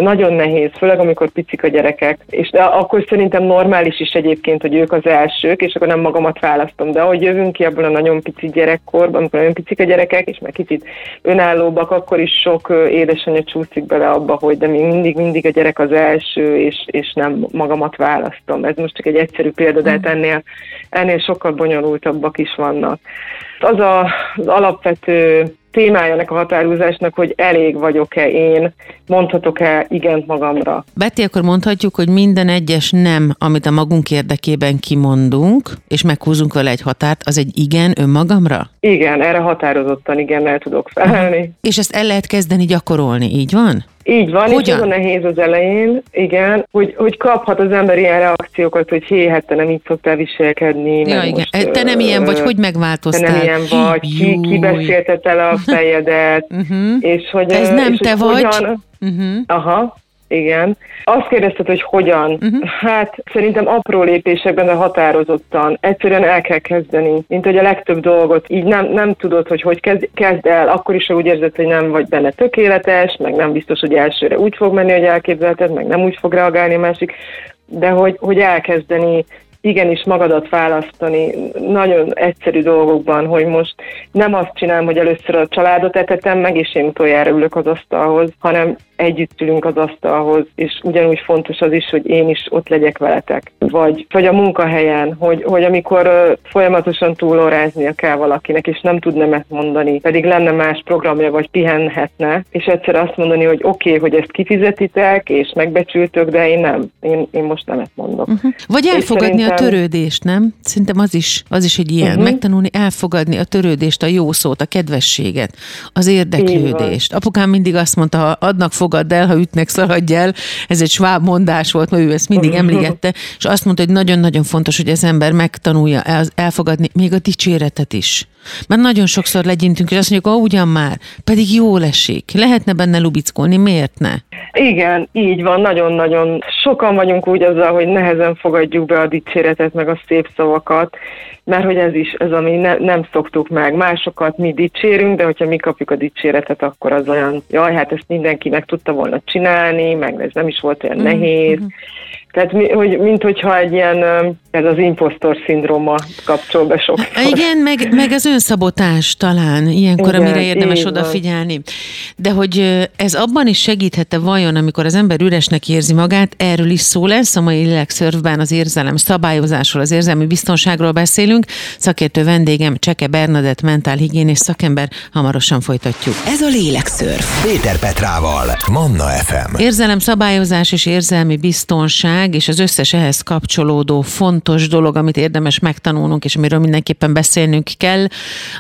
nagyon nehéz, főleg amikor picik a gyerekek, és de akkor szerintem normális is egyébként, hogy ők az elsők, és akkor nem magamat választom, de ahogy jövünk ki abból a nagyon pici gyerekkorban, amikor nagyon picik a gyerekek, és meg kicsit önállóbbak, akkor is sok édesanyja csúszik bele abba, hogy de még mindig, mindig a gyerek az első, és, és nem magamat választom. Ez most csak egy egyszerű példa, de hát ennél, ennél sokkal bonyolultabbak is vannak. Az a, az alapvető témája ennek a határozásnak, hogy elég vagyok-e én, mondhatok-e igent magamra. Betty, akkor mondhatjuk, hogy minden egyes nem, amit a magunk érdekében kimondunk, és meghúzunk vele egy határt, az egy igen önmagamra? Igen, erre határozottan igen, el tudok felelni. És ezt el lehet kezdeni gyakorolni, így van? Így van, Hogyan? a nehéz az elején, igen, hogy, hogy kaphat az ember ilyen reakciókat, hogy hé, hát te nem így szoktál viselkedni. Ja, igen. Most, te nem ilyen vagy, hogy megváltoztál? Te nem ilyen vagy, ki, ki beszéltet el a fejedet, uh-huh. és hogy... Ez nem és te vagy. Hogyan, uh-huh. Aha, igen. Azt kérdezted, hogy hogyan. Uh-huh. Hát szerintem apró lépésekben, de határozottan. Egyszerűen el kell kezdeni. Mint hogy a legtöbb dolgot így nem, nem tudod, hogy hogy kezd, kezd el, akkor is, ha úgy érzed, hogy nem vagy benne tökéletes, meg nem biztos, hogy elsőre úgy fog menni, hogy elképzelted, meg nem úgy fog reagálni a másik, de hogy, hogy elkezdeni igenis magadat választani nagyon egyszerű dolgokban, hogy most nem azt csinálom, hogy először a családot etetem meg, és én utoljára ülök az asztalhoz, hanem együtt ülünk az asztalhoz, és ugyanúgy fontos az is, hogy én is ott legyek veletek. Vagy, vagy a munkahelyen, hogy, hogy amikor uh, folyamatosan túlóráznia kell valakinek, és nem tud nemet mondani, pedig lenne más programja, vagy pihenhetne, és egyszer azt mondani, hogy oké, okay, hogy ezt kifizetitek, és megbecsültök, de én nem. Én, én most nemet mondok. Uh-huh. Vagy elfogadni szerintem... a törődést, nem? Szerintem az is, az is egy ilyen. Uh-huh. Megtanulni elfogadni a törődést, a jó szót, a kedvességet, az érdeklődést. Apukám mindig azt mondta, ha adnak, fogadd el, ha ütnek, szaladj el. Ez egy sváb mondás volt, mert ő ezt mindig emlegette, és azt mondta, hogy nagyon-nagyon fontos, hogy az ember megtanulja elfogadni még a dicséretet is. Mert nagyon sokszor legyintünk, és azt mondjuk, ó, ugyan már, pedig jól esik. Lehetne benne lubickolni, miért ne? Igen, így van, nagyon-nagyon sokan vagyunk úgy azzal, hogy nehezen fogadjuk be a dicséretet, meg a szép szavakat, mert hogy ez is, ez ami ne, nem szoktuk meg. Másokat mi dicsérünk, de hogyha mi kapjuk a dicséretet, akkor az olyan, jaj, hát ezt mindenki meg tudta volna csinálni, meg ez nem is volt olyan mm-hmm. nehéz. Mm-hmm. Tehát mi, hogy, mint hogyha egy ilyen, ez az impostor szindróma kapcsol be sok. Igen, meg, meg az önszabotás talán ilyenkor, Igen, amire érdemes odafigyelni. De hogy ez abban is segíthette vajon, amikor az ember üresnek érzi magát, erről is szó lesz, a mai lélekszörfben az érzelem szabályozásról, az érzelmi biztonságról beszélünk. Szakértő vendégem Cseke Bernadett, mentálhigiénés szakember, hamarosan folytatjuk. Ez a lélekszörf. Péter Petrával, Manna FM. Érzelem szabályozás és érzelmi biztonság meg, és az összes ehhez kapcsolódó fontos dolog, amit érdemes megtanulnunk, és amiről mindenképpen beszélnünk kell.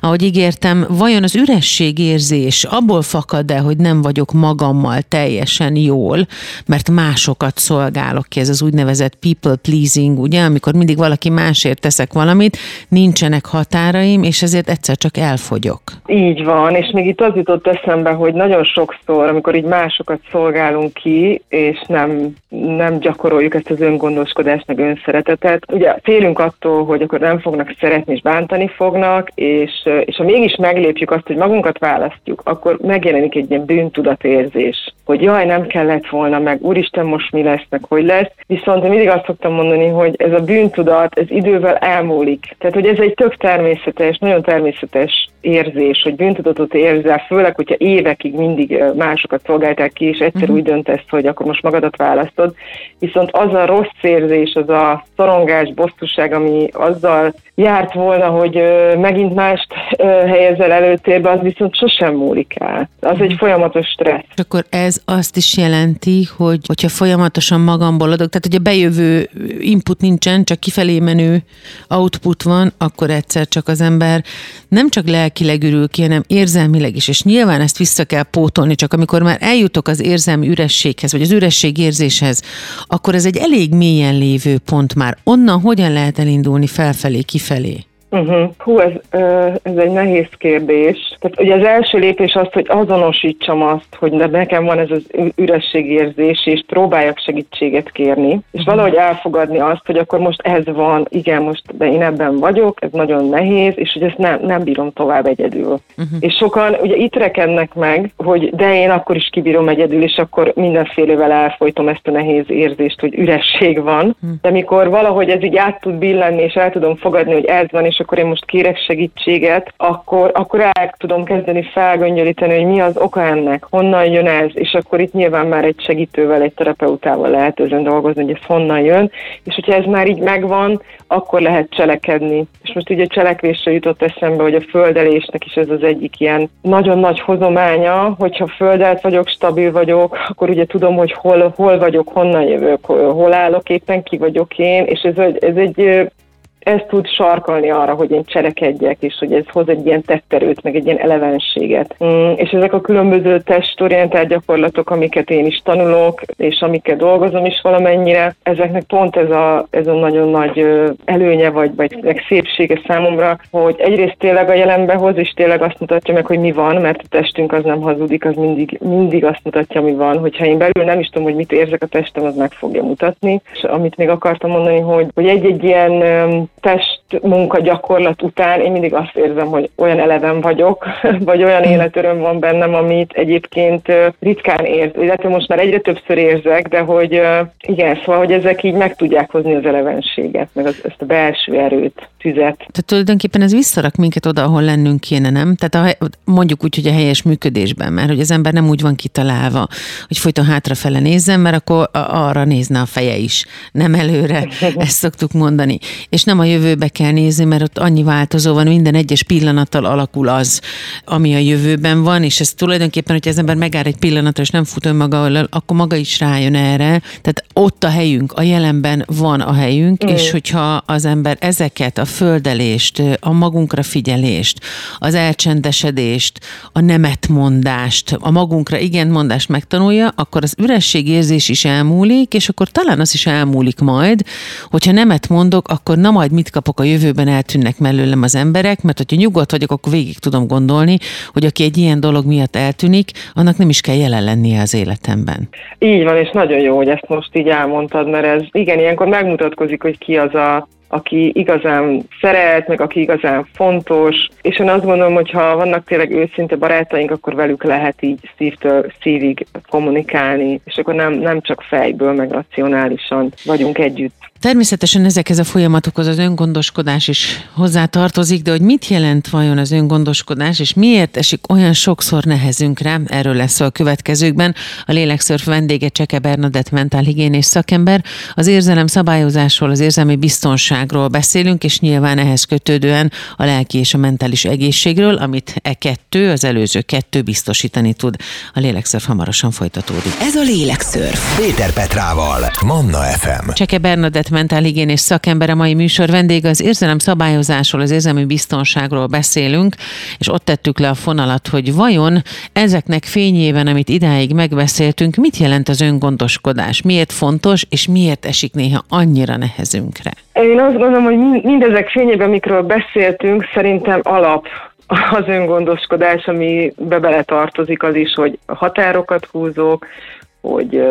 Ahogy ígértem, vajon az ürességérzés abból fakad-e, hogy nem vagyok magammal teljesen jól, mert másokat szolgálok ki, ez az úgynevezett people pleasing, ugye, amikor mindig valaki másért teszek valamit, nincsenek határaim, és ezért egyszer csak elfogyok. Így van, és még itt az jutott eszembe, hogy nagyon sokszor, amikor így másokat szolgálunk ki, és nem, nem gyakoroljuk gyakoroljuk ezt az öngondoskodást, meg önszeretetet. Ugye félünk attól, hogy akkor nem fognak szeretni és bántani fognak, és, és ha mégis meglépjük azt, hogy magunkat választjuk, akkor megjelenik egy ilyen bűntudatérzés, hogy jaj, nem kellett volna, meg úristen, most mi lesz, meg hogy lesz. Viszont én mindig azt szoktam mondani, hogy ez a bűntudat, ez idővel elmúlik. Tehát, hogy ez egy tök természetes, nagyon természetes érzés, hogy bűntudatot érzel, főleg, hogyha évekig mindig másokat szolgálták ki, és egyszer uh-huh. úgy döntesz, hogy akkor most magadat választod. Viszont az a rossz érzés, az a szorongás, bosszúság, ami azzal járt volna, hogy megint mást helyezel előtérbe, az viszont sosem múlik el. Az egy folyamatos stressz. És akkor ez azt is jelenti, hogy hogyha folyamatosan magamból adok, tehát hogy a bejövő input nincsen, csak kifelé menő output van, akkor egyszer csak az ember nem csak lelkileg ürül ki, hanem érzelmileg is, és nyilván ezt vissza kell pótolni, csak amikor már eljutok az érzelmi ürességhez, vagy az üresség érzéshez, akkor ez egy elég mélyen lévő pont már. Onnan hogyan lehet elindulni felfelé, kifelé? Uh-huh. Hú, ez, ez egy nehéz kérdés. Tehát ugye az első lépés az, hogy azonosítsam azt, hogy nekem van ez az ürességérzés, és próbáljak segítséget kérni, és uh-huh. valahogy elfogadni azt, hogy akkor most ez van, igen, most de én ebben vagyok, ez nagyon nehéz, és hogy ezt nem, nem bírom tovább egyedül. Uh-huh. És sokan ugye itt rekednek meg, hogy de én akkor is kibírom egyedül, és akkor mindenfélevel elfolytom ezt a nehéz érzést, hogy üresség van, uh-huh. de mikor valahogy ez így át tud billenni, és el tudom fogadni, hogy ez van, és akkor én most kérek segítséget, akkor, akkor el tudom kezdeni felgöngyölíteni, hogy mi az oka ennek, honnan jön ez, és akkor itt nyilván már egy segítővel, egy terapeutával lehet ezen dolgozni, hogy ez honnan jön, és hogyha ez már így megvan, akkor lehet cselekedni. És most ugye cselekvésre jutott eszembe, hogy a földelésnek is ez az egyik ilyen nagyon nagy hozománya, hogyha földelt vagyok, stabil vagyok, akkor ugye tudom, hogy hol, hol vagyok, honnan jövök, hol állok éppen, ki vagyok én, és ez, ez egy ez tud sarkalni arra, hogy én cselekedjek, és hogy ez hoz egy ilyen tetterőt, meg egy ilyen elevenséget. Mm, és ezek a különböző testorientált gyakorlatok, amiket én is tanulok, és amiket dolgozom is valamennyire, ezeknek pont ez a, ez a nagyon nagy előnye, vagy, vagy meg szépsége számomra, hogy egyrészt tényleg a jelenbe hoz, és tényleg azt mutatja meg, hogy mi van, mert a testünk az nem hazudik, az mindig, mindig azt mutatja, mi van. Hogyha én belül nem is tudom, hogy mit érzek a testem, az meg fogja mutatni. És amit még akartam mondani, hogy, hogy egy-egy ilyen test munka gyakorlat után én mindig azt érzem, hogy olyan eleven vagyok, vagy olyan hmm. életöröm van bennem, amit egyébként ritkán érz, illetve most már egyre többször érzek, de hogy igen, szóval, hogy ezek így meg tudják hozni az elevenséget, meg az, ezt a belső erőt, tüzet. Tehát tulajdonképpen ez visszarak minket oda, ahol lennünk kéne, nem? Tehát a, mondjuk úgy, hogy a helyes működésben, mert hogy az ember nem úgy van kitalálva, hogy folyton hátrafele nézzen, mert akkor arra nézne a feje is, nem előre, ezt szoktuk mondani. És nem a jövőbe kell nézni, mert ott annyi változó van, minden egyes pillanattal alakul az, ami a jövőben van, és ez tulajdonképpen, hogy az ember megáll egy pillanatra, és nem fut önmaga, akkor maga is rájön erre. Tehát ott a helyünk, a jelenben van a helyünk, mm. és hogyha az ember ezeket, a földelést, a magunkra figyelést, az elcsendesedést, a nemetmondást, a magunkra igen mondást megtanulja, akkor az ürességérzés is elmúlik, és akkor talán az is elmúlik majd, hogyha nemet mondok, akkor na majd mit kapok a jövőben, eltűnnek mellőlem az emberek, mert hogyha nyugodt vagyok, akkor végig tudom gondolni, hogy aki egy ilyen dolog miatt eltűnik, annak nem is kell jelen lennie az életemben. Így van, és nagyon jó, hogy ezt most így elmondtad, mert ez igen, ilyenkor megmutatkozik, hogy ki az a aki igazán szeret, meg aki igazán fontos, és én azt gondolom, hogy ha vannak tényleg őszinte barátaink, akkor velük lehet így szívtől szívig kommunikálni, és akkor nem, nem csak fejből, meg racionálisan vagyunk együtt. Természetesen ezekhez a folyamatokhoz az öngondoskodás is hozzá tartozik, de hogy mit jelent vajon az öngondoskodás, és miért esik olyan sokszor nehezünkre, erről lesz a következőkben. A Lélekszörf vendége Cseke Bernadett mentálhigiénés szakember. Az érzelem szabályozásról, az érzelmi biztonságról beszélünk, és nyilván ehhez kötődően a lelki és a mentális egészségről, amit e kettő, az előző kettő biztosítani tud. A Lélekszörf hamarosan folytatódik. Ez a Lélekszörf. Péter Petrával, Manna FM. Cseke Bernadett mentálhigiénés szakember a mai műsor vendége. Az érzelem szabályozásról, az érzelmi biztonságról beszélünk, és ott tettük le a fonalat, hogy vajon ezeknek fényében, amit idáig megbeszéltünk, mit jelent az öngondoskodás, miért fontos, és miért esik néha annyira nehezünkre? Én azt gondolom, hogy mindezek fényében, amikről beszéltünk, szerintem alap az öngondoskodás, ami be bele tartozik az is, hogy határokat húzok, hogy,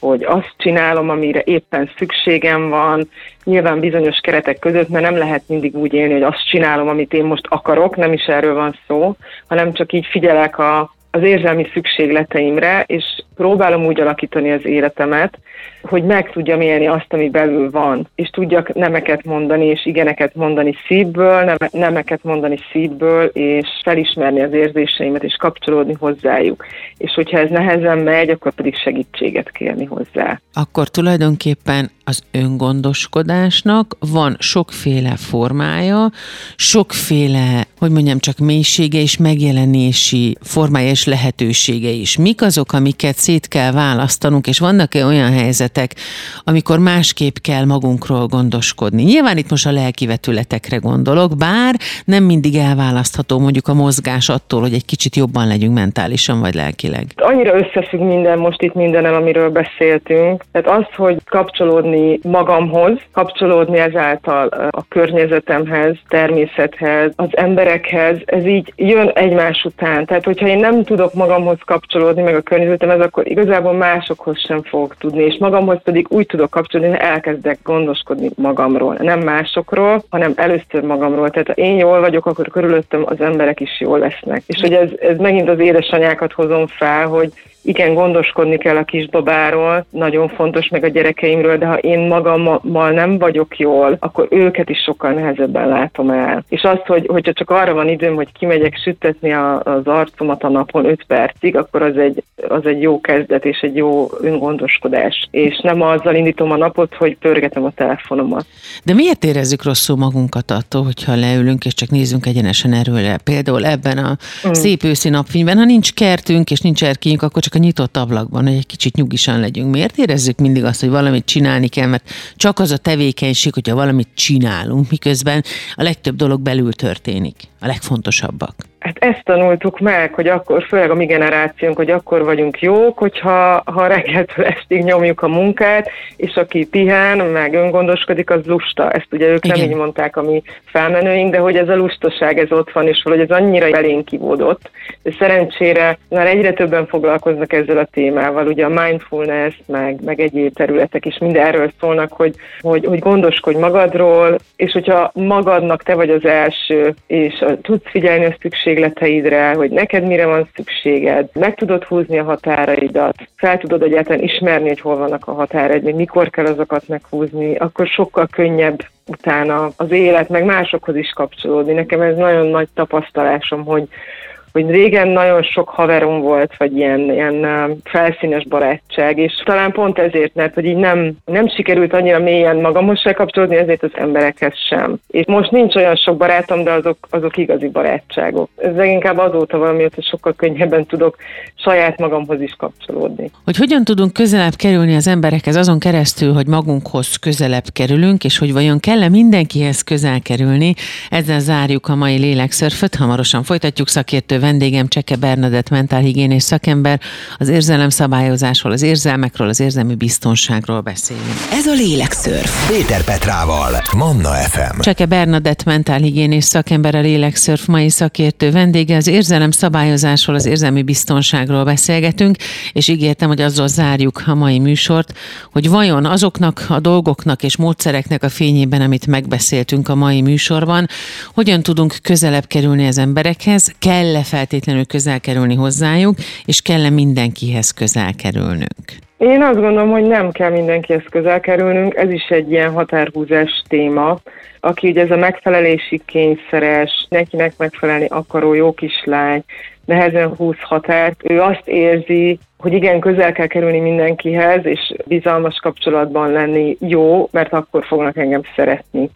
hogy azt csinálom, amire éppen szükségem van, nyilván bizonyos keretek között, mert nem lehet mindig úgy élni, hogy azt csinálom, amit én most akarok, nem is erről van szó, hanem csak így figyelek a, az érzelmi szükségleteimre, és próbálom úgy alakítani az életemet, hogy meg tudjam élni azt, ami belül van, és tudjak nemeket mondani, és igeneket mondani szívből, nemeket mondani szívből, és felismerni az érzéseimet, és kapcsolódni hozzájuk. És hogyha ez nehezen megy, akkor pedig segítséget kérni hozzá. Akkor tulajdonképpen az öngondoskodásnak van sokféle formája, sokféle, hogy mondjam, csak mélysége és megjelenési formája és lehetősége is. Mik azok, amiket szét kell választanunk, és vannak-e olyan helyzetek, amikor másképp kell magunkról gondoskodni? Nyilván itt most a lelki vetületekre gondolok, bár nem mindig elválasztható mondjuk a mozgás attól, hogy egy kicsit jobban legyünk mentálisan vagy lelkileg. Annyira összefügg minden most itt mindenem, amiről beszéltünk. Tehát az, hogy kapcsolódni magamhoz, kapcsolódni ezáltal a környezetemhez, természethez, az emberekhez, ez így jön egymás után. Tehát, hogyha én nem tudok magamhoz kapcsolódni, meg a környezetemhez, akkor igazából másokhoz sem fogok tudni, és magamhoz pedig úgy tudok kapcsolódni, hogy elkezdek gondoskodni magamról, nem másokról, hanem először magamról. Tehát ha én jól vagyok, akkor körülöttem az emberek is jól lesznek. És hogy ez, ez megint az édesanyákat hozom fel, hogy igen, gondoskodni kell a kisbabáról, nagyon fontos meg a gyerekeimről, de ha én magammal nem vagyok jól, akkor őket is sokkal nehezebben látom el. És azt, hogy, hogyha csak arra van időm, hogy kimegyek sütetni az arcomat a napon 5 percig, akkor az egy, az egy jó kezdet és egy jó öngondoskodás. És nem azzal indítom a napot, hogy pörgetem a telefonomat. De miért érezzük rosszul magunkat attól, hogyha leülünk és csak nézzünk egyenesen erőre? Például ebben a mm. szép őszi napfényben, ha nincs kertünk és nincs erkénk, akkor csak a nyitott ablakban, hogy egy kicsit nyugisan legyünk. Miért érezzük mindig azt, hogy valamit csinálni kell, mert csak az a tevékenység, hogyha valamit csinálunk, miközben a legtöbb dolog belül történik, a legfontosabbak. Hát ezt tanultuk meg, hogy akkor, főleg a mi generációnk, hogy akkor vagyunk jók, hogyha ha reggeltől estig nyomjuk a munkát, és aki pihen, meg öngondoskodik, az lusta. Ezt ugye ők Igen. nem így mondták a mi felmenőink, de hogy ez a lustaság, ez ott van, és valahogy ez annyira belénk kivódott. De szerencsére már egyre többen foglalkoznak ezzel a témával, ugye a mindfulness, meg, meg egyéb területek is mind erről szólnak, hogy, hogy, hogy gondoskodj magadról, és hogyha magadnak te vagy az első, és tudsz figyelni a szükségleteidre, hogy neked mire van szükséged, meg tudod húzni a határaidat, fel tudod egyáltalán ismerni, hogy hol vannak a határaid, még mikor kell azokat meghúzni, akkor sokkal könnyebb utána az élet, meg másokhoz is kapcsolódni. Nekem ez nagyon nagy tapasztalásom, hogy, hogy régen nagyon sok haverom volt, vagy ilyen, ilyen felszínes barátság, és talán pont ezért, mert hogy így nem, nem sikerült annyira mélyen magamhoz se kapcsolódni, ezért az emberekhez sem. És most nincs olyan sok barátom, de azok, azok igazi barátságok. Ez leginkább azóta valami, hogy sokkal könnyebben tudok saját magamhoz is kapcsolódni. Hogy hogyan tudunk közelebb kerülni az emberekhez azon keresztül, hogy magunkhoz közelebb kerülünk, és hogy vajon kell-e mindenkihez közel kerülni, ezzel zárjuk a mai lélekszörföt, hamarosan folytatjuk szakértő vendégem Cseke Bernadett mentálhigiénés szakember. Az érzelemszabályozásról, az érzelmekről, az érzelmi biztonságról beszélünk. Ez a Lélekszörf. Péter Petrával, Manna FM. Cseke Bernadett mentálhigiénés szakember, a Lélekszörf mai szakértő vendége. Az érzelem szabályozásról, az érzelmi biztonságról beszélgetünk, és ígértem, hogy azzal zárjuk a mai műsort, hogy vajon azoknak a dolgoknak és módszereknek a fényében, amit megbeszéltünk a mai műsorban, hogyan tudunk közelebb kerülni az emberekhez, kell-e feltétlenül közel kerülni hozzájuk, és kell-e mindenkihez közel kerülnünk? Én azt gondolom, hogy nem kell mindenkihez közel kerülnünk, ez is egy ilyen határhúzás téma, aki ugye ez a megfelelési kényszeres, nekinek megfelelni akaró jó kislány, nehezen húz határt, ő azt érzi, hogy igen, közel kell kerülni mindenkihez, és bizalmas kapcsolatban lenni jó, mert akkor fognak engem szeretni.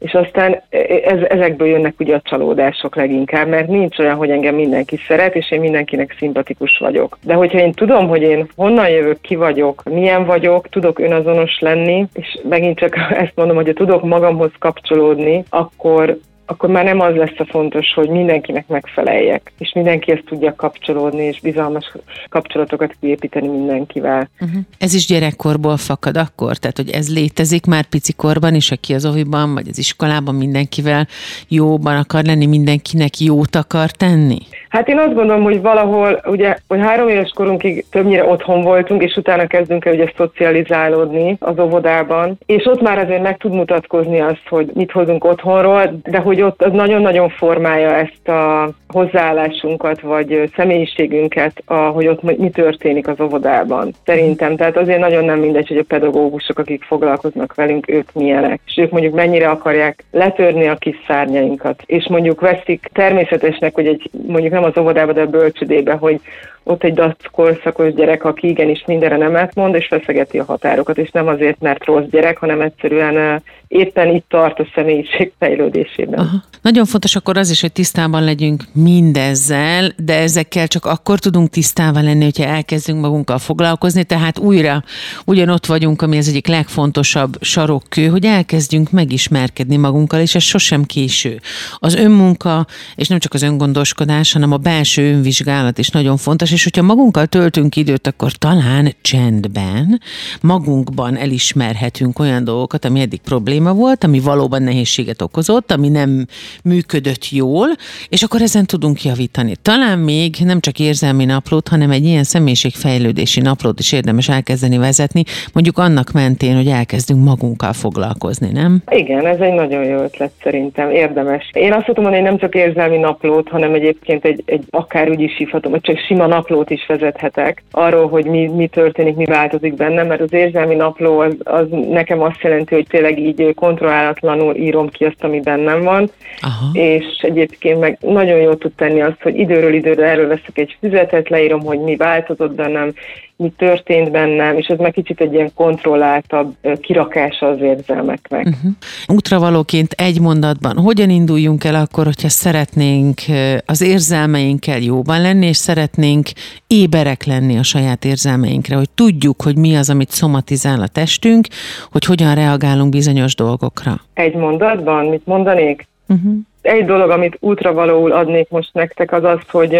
És aztán ez, ezekből jönnek ugye a csalódások leginkább, mert nincs olyan, hogy engem mindenki szeret, és én mindenkinek szimpatikus vagyok. De hogyha én tudom, hogy én honnan jövök, ki vagyok, milyen vagyok, tudok önazonos lenni, és megint csak ezt mondom, hogy tudok magamhoz kapcsolódni, akkor akkor már nem az lesz a fontos, hogy mindenkinek megfeleljek, és mindenki ezt tudja kapcsolódni, és bizalmas kapcsolatokat kiépíteni mindenkivel. Uh-huh. Ez is gyerekkorból fakad akkor? Tehát, hogy ez létezik már picikorban is, aki az oviban, vagy az iskolában mindenkivel jóban akar lenni, mindenkinek jót akar tenni? Hát én azt gondolom, hogy valahol, ugye, hogy három éves korunkig többnyire otthon voltunk, és utána kezdünk el ugye szocializálódni az óvodában, és ott már azért meg tud mutatkozni azt, hogy mit hozunk otthonról, de hogy ott az nagyon-nagyon formálja ezt a hozzáállásunkat, vagy személyiségünket, hogy ott mi történik az óvodában. Szerintem, tehát azért nagyon nem mindegy, hogy a pedagógusok, akik foglalkoznak velünk, ők milyenek, és ők mondjuk mennyire akarják letörni a kis szárnyainkat, és mondjuk veszik természetesnek, hogy egy mondjuk nem az óvodába, de a bölcsödébe, hogy ott egy korszakos gyerek, aki igenis mindenre nemet mond, és feszegeti a határokat, és nem azért, mert rossz gyerek, hanem egyszerűen éppen itt tart a személyiség fejlődésében. Aha. Nagyon fontos akkor az is, hogy tisztában legyünk mindezzel, de ezekkel csak akkor tudunk tisztában lenni, hogyha elkezdünk magunkkal foglalkozni, tehát újra ugyanott vagyunk, ami az egyik legfontosabb sarokkő, hogy elkezdjünk megismerkedni magunkkal, és ez sosem késő. Az önmunka, és nem csak az öngondoskodás, hanem a belső önvizsgálat is nagyon fontos, és hogyha magunkkal töltünk időt, akkor talán csendben, magunkban elismerhetünk olyan dolgokat, ami eddig probléma volt, ami valóban nehézséget okozott, ami nem működött jól, és akkor ezen tudunk javítani. Talán még nem csak érzelmi naplót, hanem egy ilyen személyiségfejlődési naplót is érdemes elkezdeni vezetni, mondjuk annak mentén, hogy elkezdünk magunkkal foglalkozni, nem? Igen, ez egy nagyon jó ötlet szerintem, érdemes. Én azt tudom mondani, hogy nem csak érzelmi naplót, hanem egyébként egy, egy akár úgy is hívhatom, hogy csak sima naplót is vezethetek arról, hogy mi, mi történik, mi változik bennem, mert az érzelmi napló az, az nekem azt jelenti, hogy tényleg így kontrollálatlanul írom ki azt, ami bennem van, Aha. és egyébként meg nagyon jól tud tenni azt, hogy időről időre erről veszek egy füzetet, leírom, hogy mi változott bennem, mi történt bennem, és ez meg kicsit egy ilyen kontrolláltabb kirakása az érzelmeknek. Uh-huh. Útravalóként egy mondatban, hogyan induljunk el akkor, hogyha szeretnénk az érzelmeinkkel jóban lenni, és szeretnénk éberek lenni a saját érzelmeinkre, hogy tudjuk, hogy mi az, amit szomatizál a testünk, hogy hogyan reagálunk bizonyos dolgokra. Egy mondatban, mit mondanék? Uh-huh. Egy dolog, amit útravalóul adnék most nektek, az az, hogy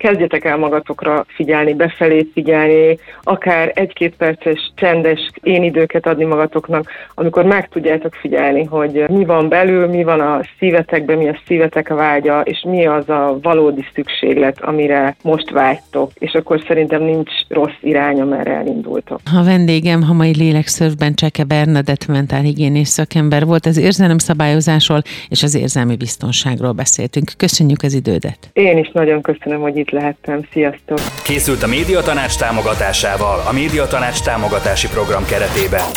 kezdjetek el magatokra figyelni, befelé figyelni, akár egy-két perces csendes én időket adni magatoknak, amikor meg tudjátok figyelni, hogy mi van belül, mi van a szívetekben, mi a szívetek vágya, és mi az a valódi szükséglet, amire most vágytok, és akkor szerintem nincs rossz irány, amerre elindultok. A vendégem ha mai lélekszörfben Cseke Bernadett mentálhigiénés szakember volt, az érzelemszabályozásról és az érzelmi biztonságról beszéltünk. Köszönjük az idődet. Én is nagyon köszönöm, hogy itt itt lehettem. Sziasztok! Készült a Médiatanács támogatásával a Médiatanács támogatási program keretében.